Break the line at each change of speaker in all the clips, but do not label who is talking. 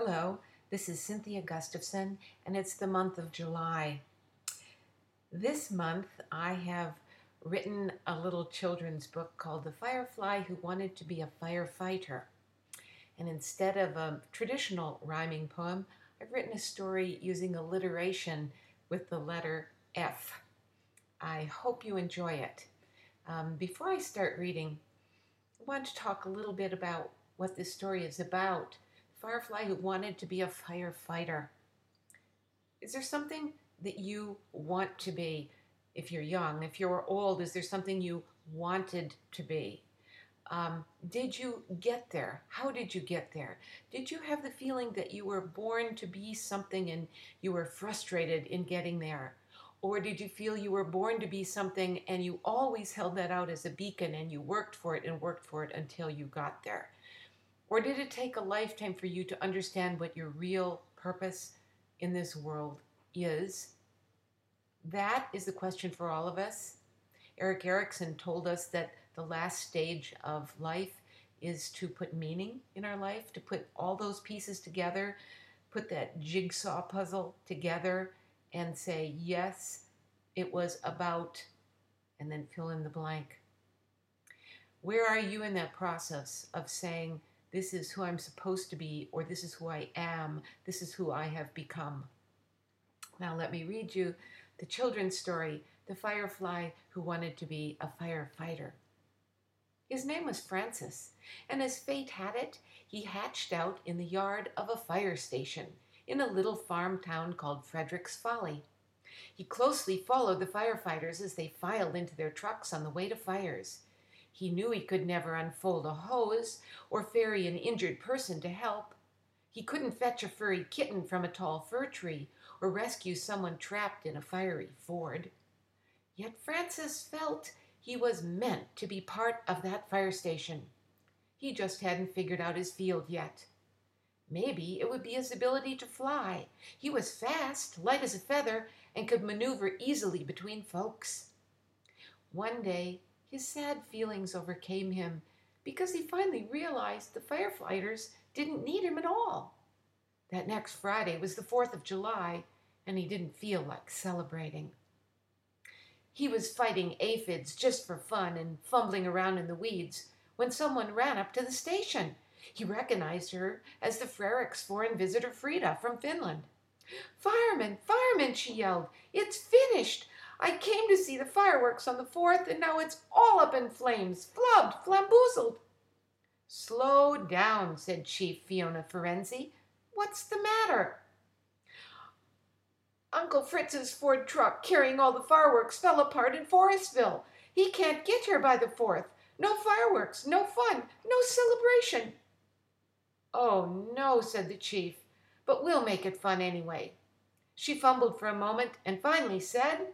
Hello, this is Cynthia Gustavson, and it's the month of July. This month, I have written a little children's book called The Firefly Who Wanted to Be a Firefighter. And instead of a traditional rhyming poem, I've written a story using alliteration with the letter F. I hope you enjoy it. Um, before I start reading, I want to talk a little bit about what this story is about firefly who wanted to be a firefighter. Is there something that you want to be if you're young? If you're old, is there something you wanted to be? Um, did you get there? How did you get there? Did you have the feeling that you were born to be something and you were frustrated in getting there? Or did you feel you were born to be something and you always held that out as a beacon and you worked for it and worked for it until you got there? Or did it take a lifetime for you to understand what your real purpose in this world is? That is the question for all of us. Erik Erikson told us that the last stage of life is to put meaning in our life, to put all those pieces together, put that jigsaw puzzle together, and say, yes, it was about, and then fill in the blank. Where are you in that process of saying, this is who I'm supposed to be, or this is who I am, this is who I have become. Now, let me read you the children's story The Firefly Who Wanted to Be a Firefighter. His name was Francis, and as fate had it, he hatched out in the yard of a fire station in a little farm town called Frederick's Folly. He closely followed the firefighters as they filed into their trucks on the way to fires. He knew he could never unfold a hose or ferry an injured person to help. He couldn't fetch a furry kitten from a tall fir tree or rescue someone trapped in a fiery ford. Yet Francis felt he was meant to be part of that fire station. He just hadn't figured out his field yet. Maybe it would be his ability to fly. He was fast, light as a feather, and could maneuver easily between folks. One day, his sad feelings overcame him because he finally realized the firefighters didn't need him at all. That next Friday was the 4th of July, and he didn't feel like celebrating. He was fighting aphids just for fun and fumbling around in the weeds when someone ran up to the station. He recognized her as the Frericks' foreign visitor Frida from Finland. Fireman, fireman, she yelled. It's finished. I came to see the fireworks on the 4th, and now it's all up in flames, flubbed, flamboozled. Slow down, said Chief Fiona Ferenzi. What's the matter? Uncle Fritz's Ford truck carrying all the fireworks fell apart in Forestville. He can't get here by the 4th. No fireworks, no fun, no celebration. Oh, no, said the chief, but we'll make it fun anyway. She fumbled for a moment and finally said,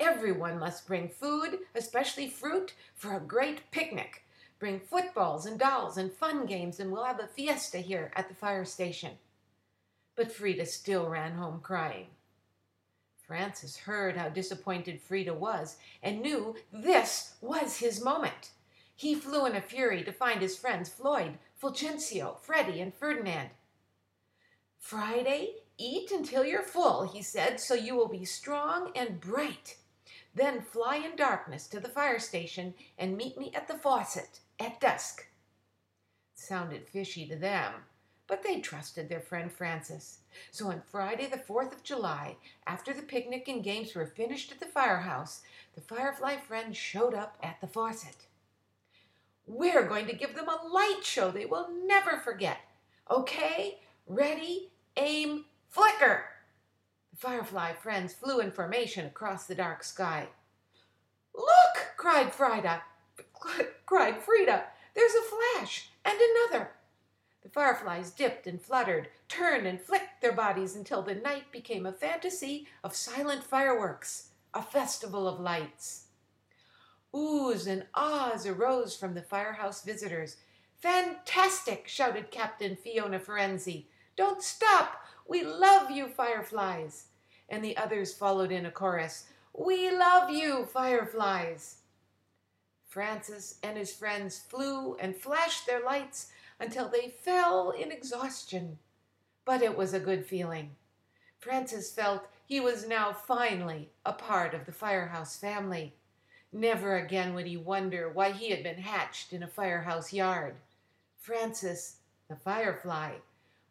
Everyone must bring food, especially fruit, for a great picnic. Bring footballs and dolls and fun games, and we'll have a fiesta here at the fire station. But Frida still ran home crying. Francis heard how disappointed Frida was and knew this was his moment. He flew in a fury to find his friends Floyd, Fulgencio, Freddie, and Ferdinand. Friday, eat until you're full, he said, so you will be strong and bright. Then fly in darkness to the fire station and meet me at the faucet at dusk. Sounded fishy to them, but they trusted their friend Francis. So on Friday, the 4th of July, after the picnic and games were finished at the firehouse, the Firefly friends showed up at the faucet. We're going to give them a light show they will never forget. Okay, ready, aim, flicker! Firefly friends flew in formation across the dark sky. Look! cried Frida. cried Frida. There's a flash and another. The fireflies dipped and fluttered, turned and flicked their bodies until the night became a fantasy of silent fireworks, a festival of lights. Oohs and ahs arose from the firehouse visitors. Fantastic! shouted Captain Fiona Ferenzi. Don't stop! We love you, fireflies! And the others followed in a chorus We love you, fireflies! Francis and his friends flew and flashed their lights until they fell in exhaustion. But it was a good feeling. Francis felt he was now finally a part of the firehouse family. Never again would he wonder why he had been hatched in a firehouse yard. Francis, the firefly,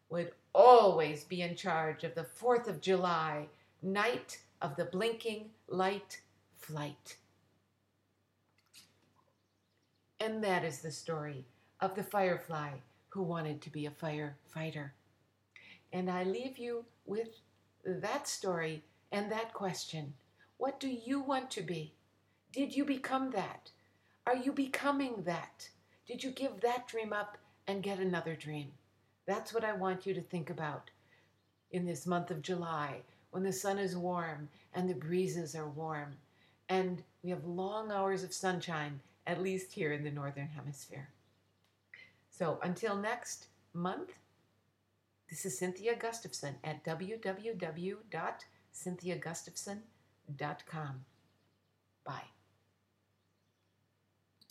would always be in charge of the 4th of July, night of the blinking light flight. And that is the story of the firefly who wanted to be a firefighter. And I leave you with that story and that question What do you want to be? Did you become that? Are you becoming that? Did you give that dream up and get another dream? That's what I want you to think about in this month of July when the sun is warm and the breezes are warm and we have long hours of sunshine, at least here in the Northern Hemisphere. So until next month, this is Cynthia Gustavson at www.cynthiagustavson.com.